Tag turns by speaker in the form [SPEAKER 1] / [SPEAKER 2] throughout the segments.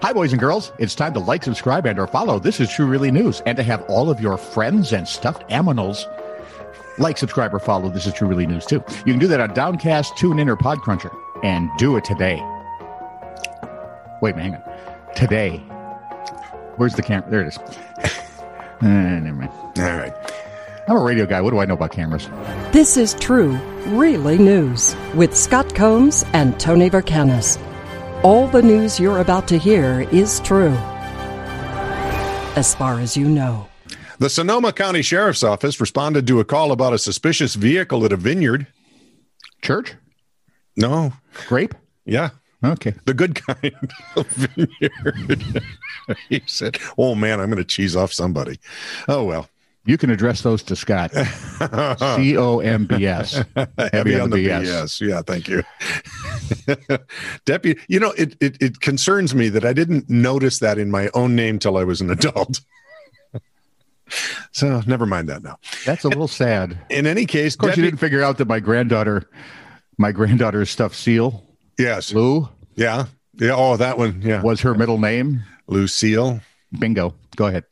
[SPEAKER 1] Hi, boys and girls. It's time to like, subscribe, and or follow. This is True Really News. And to have all of your friends and stuffed aminals like, subscribe, or follow. This is True Really News, too. You can do that on Downcast, TuneIn, or Podcruncher. And do it today. Wait. Hang on. Today. Where's the camera? There it is. uh, never mind.
[SPEAKER 2] All right.
[SPEAKER 1] I'm a radio guy. What do I know about cameras?
[SPEAKER 3] This is True, Really News with Scott Combs and Tony Vercanis. All the news you're about to hear is true, as far as you know.
[SPEAKER 2] The Sonoma County Sheriff's Office responded to a call about a suspicious vehicle at a vineyard.
[SPEAKER 1] Church?
[SPEAKER 2] No.
[SPEAKER 1] Grape?
[SPEAKER 2] Yeah.
[SPEAKER 1] Okay.
[SPEAKER 2] The good kind of vineyard. he said, Oh man, I'm going to cheese off somebody. Oh well.
[SPEAKER 1] You can address those to Scott. C O M B S.
[SPEAKER 2] Heavy on the BS. Yeah, thank you. Deputy, you know, it, it it concerns me that I didn't notice that in my own name till I was an adult. so never mind that now.
[SPEAKER 1] That's a little sad.
[SPEAKER 2] In any case,
[SPEAKER 1] Of course,
[SPEAKER 2] Deputy-
[SPEAKER 1] you didn't figure out that my granddaughter, my granddaughter's stuffed seal,
[SPEAKER 2] yes,
[SPEAKER 1] Lou,
[SPEAKER 2] yeah, yeah. Oh, that one, yeah,
[SPEAKER 1] was her middle name.
[SPEAKER 2] Lucille.
[SPEAKER 1] Bingo. Go ahead.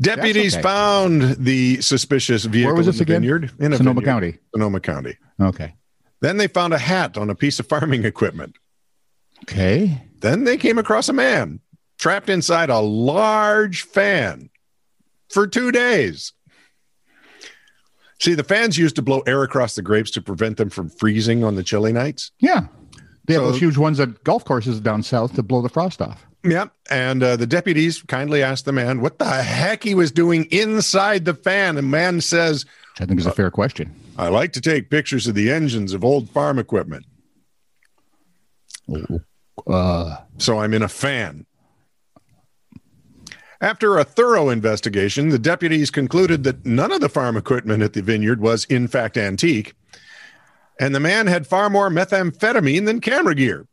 [SPEAKER 2] Deputies
[SPEAKER 1] okay.
[SPEAKER 2] found the suspicious vehicle
[SPEAKER 1] Where was
[SPEAKER 2] in
[SPEAKER 1] this
[SPEAKER 2] the
[SPEAKER 1] again?
[SPEAKER 2] vineyard in
[SPEAKER 1] Sonoma
[SPEAKER 2] vineyard.
[SPEAKER 1] County.
[SPEAKER 2] Sonoma County.
[SPEAKER 1] Okay.
[SPEAKER 2] Then they found a hat on a piece of farming equipment.
[SPEAKER 1] Okay.
[SPEAKER 2] Then they came across a man trapped inside a large fan for two days. See, the fans used to blow air across the grapes to prevent them from freezing on the chilly nights.
[SPEAKER 1] Yeah. They have those huge ones at golf courses down south to blow the frost off.
[SPEAKER 2] Yep. And uh, the deputies kindly asked the man what the heck he was doing inside the fan. And man says,
[SPEAKER 1] Which I think is a fair question.
[SPEAKER 2] I like to take pictures of the engines of old farm equipment.
[SPEAKER 1] Uh,
[SPEAKER 2] So I'm in a fan. After a thorough investigation, the deputies concluded that none of the farm equipment at the vineyard was, in fact, antique, and the man had far more methamphetamine than camera gear.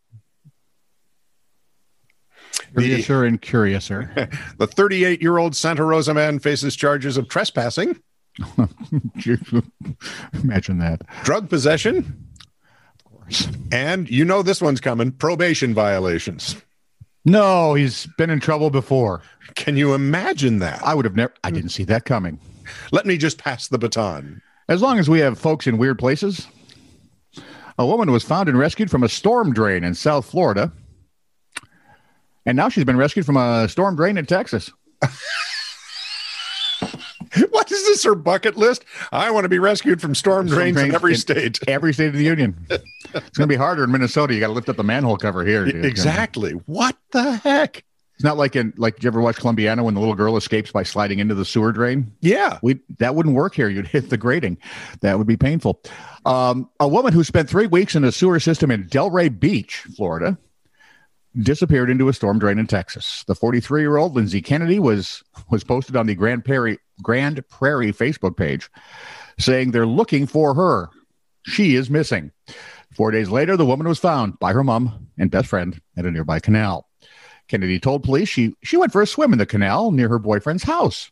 [SPEAKER 1] Curiouser and curiouser.
[SPEAKER 2] The 38 year old Santa Rosa man faces charges of trespassing,
[SPEAKER 1] Imagine that.
[SPEAKER 2] drug possession,
[SPEAKER 1] Of course.
[SPEAKER 2] and you know this one's coming probation violations.
[SPEAKER 1] No, he's been in trouble before.
[SPEAKER 2] Can you imagine that?
[SPEAKER 1] I would have never, I didn't see that coming.
[SPEAKER 2] Let me just pass the baton.
[SPEAKER 1] As long as we have folks in weird places. A woman was found and rescued from a storm drain in South Florida. And now she's been rescued from a storm drain in Texas.
[SPEAKER 2] What is this, her bucket list? I want to be rescued from storm
[SPEAKER 1] Storm
[SPEAKER 2] drains in every
[SPEAKER 1] in-
[SPEAKER 2] state.
[SPEAKER 1] Every state of the union. it's going to be harder in Minnesota. You got to lift up the manhole cover here. dude.
[SPEAKER 2] Exactly. What the heck?
[SPEAKER 1] It's not like in like did you ever watch Colombiana when the little girl escapes by sliding into the sewer drain?
[SPEAKER 2] Yeah.
[SPEAKER 1] We that wouldn't work here. You'd hit the grating. That would be painful. Um, a woman who spent three weeks in a sewer system in Delray Beach, Florida, disappeared into a storm drain in Texas. The 43 year old Lindsay Kennedy was was posted on the Grand Prairie Grand Prairie Facebook page, saying they're looking for her. She is missing. Four days later, the woman was found by her mom and best friend at a nearby canal. Kennedy told police she she went for a swim in the canal near her boyfriend's house.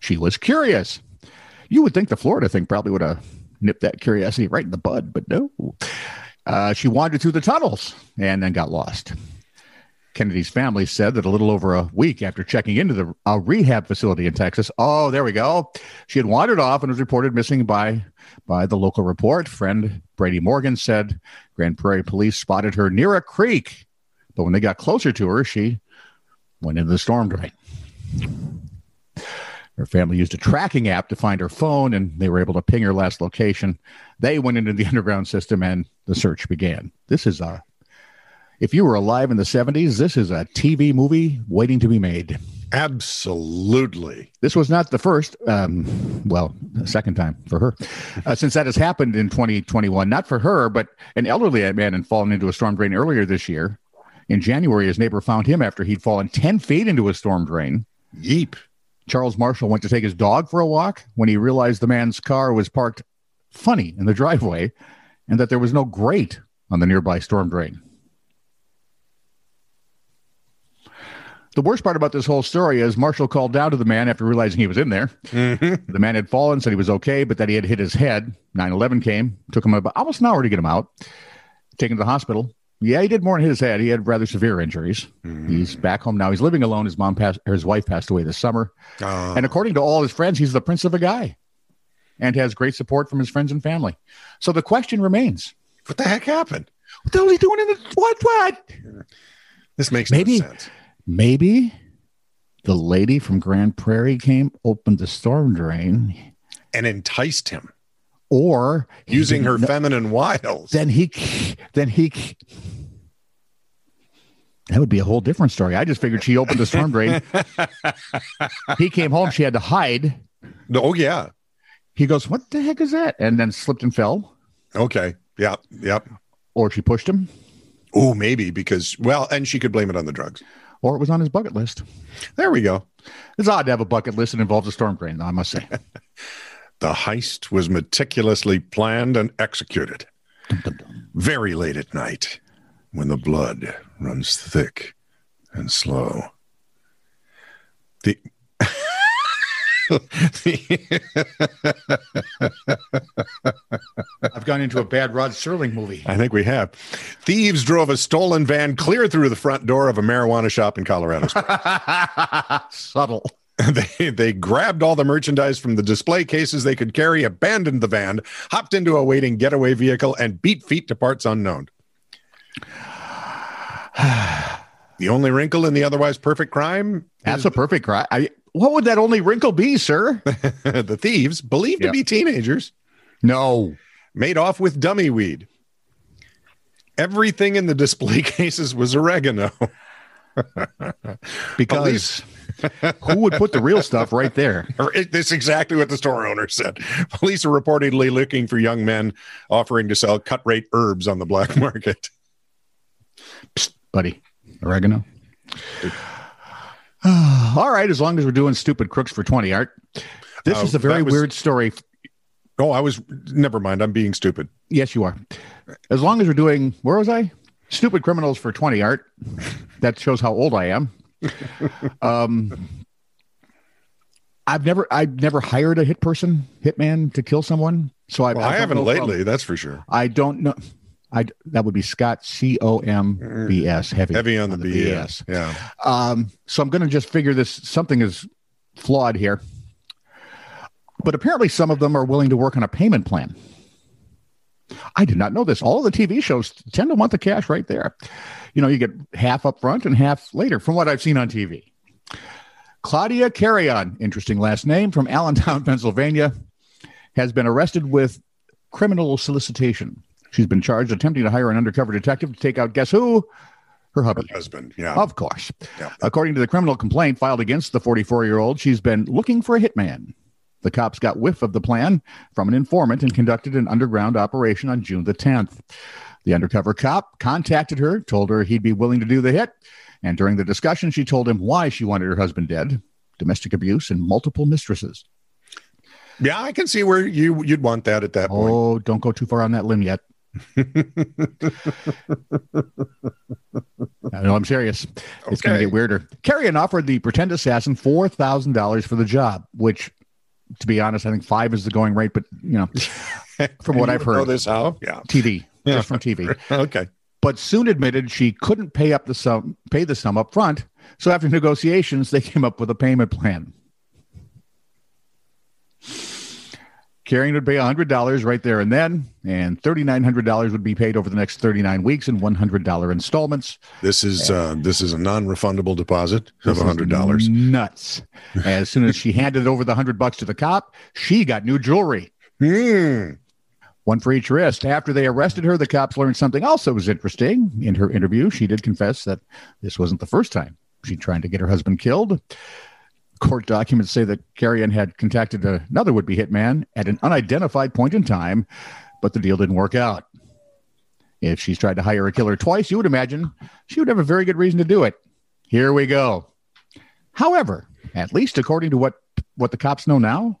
[SPEAKER 1] She was curious. You would think the Florida thing probably would have nipped that curiosity right in the bud, but no. Uh, she wandered through the tunnels and then got lost. Kennedy's family said that a little over a week after checking into the a rehab facility in Texas, oh, there we go, she had wandered off and was reported missing by by the local report. Friend Brady Morgan said Grand Prairie police spotted her near a creek, but when they got closer to her, she went into the storm drain. Her family used a tracking app to find her phone, and they were able to ping her last location. They went into the underground system, and the search began. This is a if you were alive in the 70s, this is a TV movie waiting to be made.
[SPEAKER 2] Absolutely.
[SPEAKER 1] This was not the first, um, well, second time for her, uh, since that has happened in 2021. Not for her, but an elderly man had fallen into a storm drain earlier this year. In January, his neighbor found him after he'd fallen 10 feet into a storm drain.
[SPEAKER 2] Yeep.
[SPEAKER 1] Charles Marshall went to take his dog for a walk when he realized the man's car was parked funny in the driveway and that there was no grate on the nearby storm drain. The worst part about this whole story is Marshall called down to the man after realizing he was in there.
[SPEAKER 2] Mhm.
[SPEAKER 1] The man had fallen, said he was okay, but that he had hit his head. 9 11 came, took him about almost an hour to get him out, taken to the hospital. Yeah, he did more in his head. He had rather severe injuries. He's back home now. He's living alone. His mom passed, his wife passed away this summer.
[SPEAKER 2] Uh,
[SPEAKER 1] And according to all his friends, he's the prince of a guy and has great support from his friends and family. So the question remains
[SPEAKER 2] what the heck happened?
[SPEAKER 1] what the hell is he doing in the what? What?
[SPEAKER 2] This makes
[SPEAKER 1] Maybe-
[SPEAKER 2] no sense.
[SPEAKER 1] Maybe the lady from Grand Prairie came, opened the storm drain,
[SPEAKER 2] And enticed him
[SPEAKER 1] or
[SPEAKER 2] using her feminine wiles.
[SPEAKER 1] then he then he that would be a whole different story. I just figured she opened the storm drain. he came home, she had to hide.
[SPEAKER 2] oh yeah.
[SPEAKER 1] He goes, "What the heck is that?" And then slipped and fell,
[SPEAKER 2] Okay. Yep. Yep.
[SPEAKER 1] or she pushed him,
[SPEAKER 2] Oh, maybe because well, and she could blame it on the drugs.
[SPEAKER 1] or it was on his bucket list.
[SPEAKER 2] There we go.
[SPEAKER 1] It's odd to have a bucket list that involves a storm drain, though, I must say.
[SPEAKER 2] The heist was meticulously planned and executed. Very late at night, when the blood runs thick and slow. The,
[SPEAKER 1] I've gone into a bad Rod Serling movie.
[SPEAKER 2] I think we have. Thieves drove a stolen van clear through the front door of a marijuana shop in Colorado.
[SPEAKER 1] Subtle.
[SPEAKER 2] they, they grabbed all the merchandise from the display cases they could carry, abandoned the van, hopped into a waiting getaway vehicle, and beat feet to parts unknown. the only wrinkle in the otherwise perfect crime
[SPEAKER 1] That's a perfect crime. I, what would that only wrinkle be, sir?
[SPEAKER 2] the thieves, believed to be teenagers,
[SPEAKER 1] No.
[SPEAKER 2] made off with dummy weed. Everything in the display cases was oregano.
[SPEAKER 1] Because who would put the real stuff right there?
[SPEAKER 2] That's exactly what the store owner said. Police are reportedly looking for young men offering to sell cut rate herbs on the black market.
[SPEAKER 1] buddy. Oregano. All right, as long as we're doing stupid crooks for 20, Art. This
[SPEAKER 2] Uh,
[SPEAKER 1] is a very
[SPEAKER 2] was-
[SPEAKER 1] weird story.
[SPEAKER 2] Oh, I was never mind. I'm being stupid.
[SPEAKER 1] Yes, you are. As long as we're doing, where was I? Stupid criminals for 20, Art. That shows how old I am. um, I've never, I've never hired a hit person, hitman to kill someone. So I,
[SPEAKER 2] Well, I,
[SPEAKER 1] don't
[SPEAKER 2] haven't
[SPEAKER 1] know from-
[SPEAKER 2] lately, that's for sure.
[SPEAKER 1] I don't know. I that would be Scott C O M B S heavy
[SPEAKER 2] Heavy on the BS. Yeah.
[SPEAKER 1] Um, so I'm going to just figure this something is flawed here. But apparently, some of them are willing to work on a payment plan. I did not know this. All the TV shows tend to want the cash right there. You know, you get half up front and half later, from what I've seen on TV. Claudia Carrion, interesting last name, from Allentown, Pennsylvania, has been arrested with criminal solicitation. She's been charged attempting to hire an undercover detective to take out guess who? Her hubby.
[SPEAKER 2] Husband. Yeah.
[SPEAKER 1] Of course.
[SPEAKER 2] Yeah.
[SPEAKER 1] According to the criminal complaint filed against the 44 year old, she's been looking for a hitman. The cops got whiff of the plan from an informant and conducted an underground operation on June the 10th. The undercover cop contacted her, told her he'd be willing to do the hit. And during the discussion, she told him why she wanted her husband dead domestic abuse and multiple mistresses.
[SPEAKER 2] Yeah, I can see where you you'd want that at that point.
[SPEAKER 1] Oh, don't go too far on that limb yet. I know I'm serious. It's going to get weirder. Carrion offered the pretend assassin four thousand dollars for the job, which, to be honest, I think five is the going rate. But you know, from what I've
[SPEAKER 2] know
[SPEAKER 1] heard,
[SPEAKER 2] this how? Yeah.
[SPEAKER 1] TV
[SPEAKER 2] Yeah.
[SPEAKER 1] just from TV.
[SPEAKER 2] Okay.
[SPEAKER 1] But soon admitted she couldn't pay up the sum, pay the sum up front. So after negotiations, they came up with a payment plan. Carrion would pay $100 right there and then, and $3,900 would be paid over the next 39 weeks in $100 installments.
[SPEAKER 2] This is uh this is a non-refundable deposit of
[SPEAKER 1] This
[SPEAKER 2] hundred dollars.
[SPEAKER 1] Nuts. As soon as she handed over the 100 bucks to the cop, she got new jewelry.
[SPEAKER 2] Hmm.
[SPEAKER 1] One for each wrist. After they arrested her, the cops learned something else that was interesting. In her interview, she did confess that this wasn't the first time she tried to get her husband killed. Court documents say that Carrion had contacted another would be hitman at an unidentified point in time, but the deal didn't work out. If she's tried to hire a killer twice, you would imagine she would have a very good reason to do it. Here we go. However, at least according to what, what the cops know now,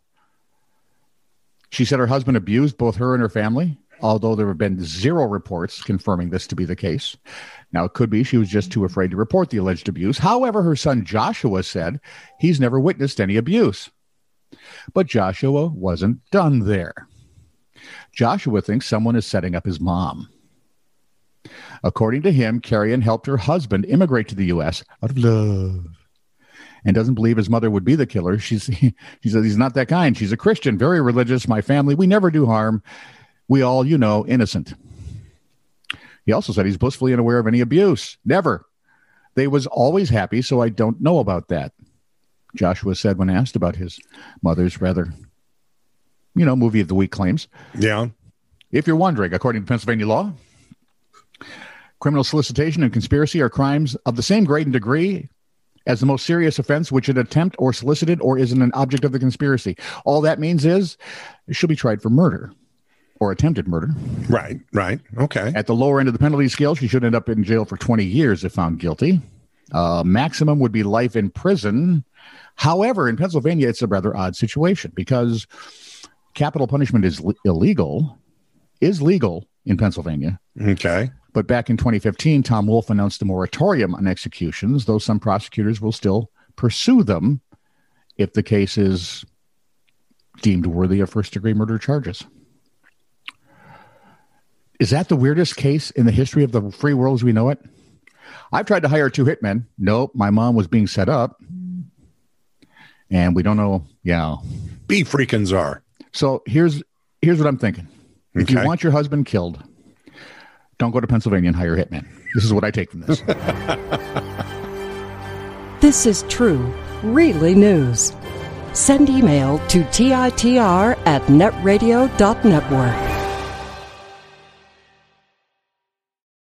[SPEAKER 1] she said her husband abused both her and her family, although there have been zero reports confirming this to be the case. Now, it could be she was just too afraid to report the alleged abuse. However, her son Joshua said he's never witnessed any abuse. But Joshua wasn't done there. Joshua thinks someone is setting up his mom. According to him, Carrion helped her husband immigrate to the U.S. out of love and doesn't believe his mother would be the killer. She's, he says he's not that kind. She's a Christian, very religious. My family, we never do harm. We all, you know, innocent. He also said he's blissfully unaware of any abuse. Never. They was always happy, so I don't know about that. Joshua said when asked about his mother's rather, you know, movie of the week claims.
[SPEAKER 2] Yeah.
[SPEAKER 1] If you're wondering, according to Pennsylvania law, criminal solicitation and conspiracy are crimes of the same grade and degree as the most serious offense which an attempt or solicited or is an object of the conspiracy. All that means is it should be tried for murder or attempted murder.
[SPEAKER 2] Right, right. Okay.
[SPEAKER 1] At the lower end of the penalty scale, she should end up in jail for 20 years if found guilty. Uh, maximum would be life in prison. However, in Pennsylvania, it's a rather odd situation because capital punishment is li- illegal, is legal in Pennsylvania.
[SPEAKER 2] Okay.
[SPEAKER 1] But back in 2015, Tom Wolf announced a moratorium on executions, though some prosecutors will still pursue them if the case is deemed worthy of first degree murder charges. Is that the weirdest case in the history of the free world as we know it? I've tried to hire two hitmen. Nope, my mom was being set up. And we don't know. Yeah.
[SPEAKER 2] Be freaking czar.
[SPEAKER 1] So here's here's what I'm thinking. If you want your husband killed, don't go to Pennsylvania and hire a hitman. This is what I take from this.
[SPEAKER 3] This is true, really news. Send email to TITR at netradio.network.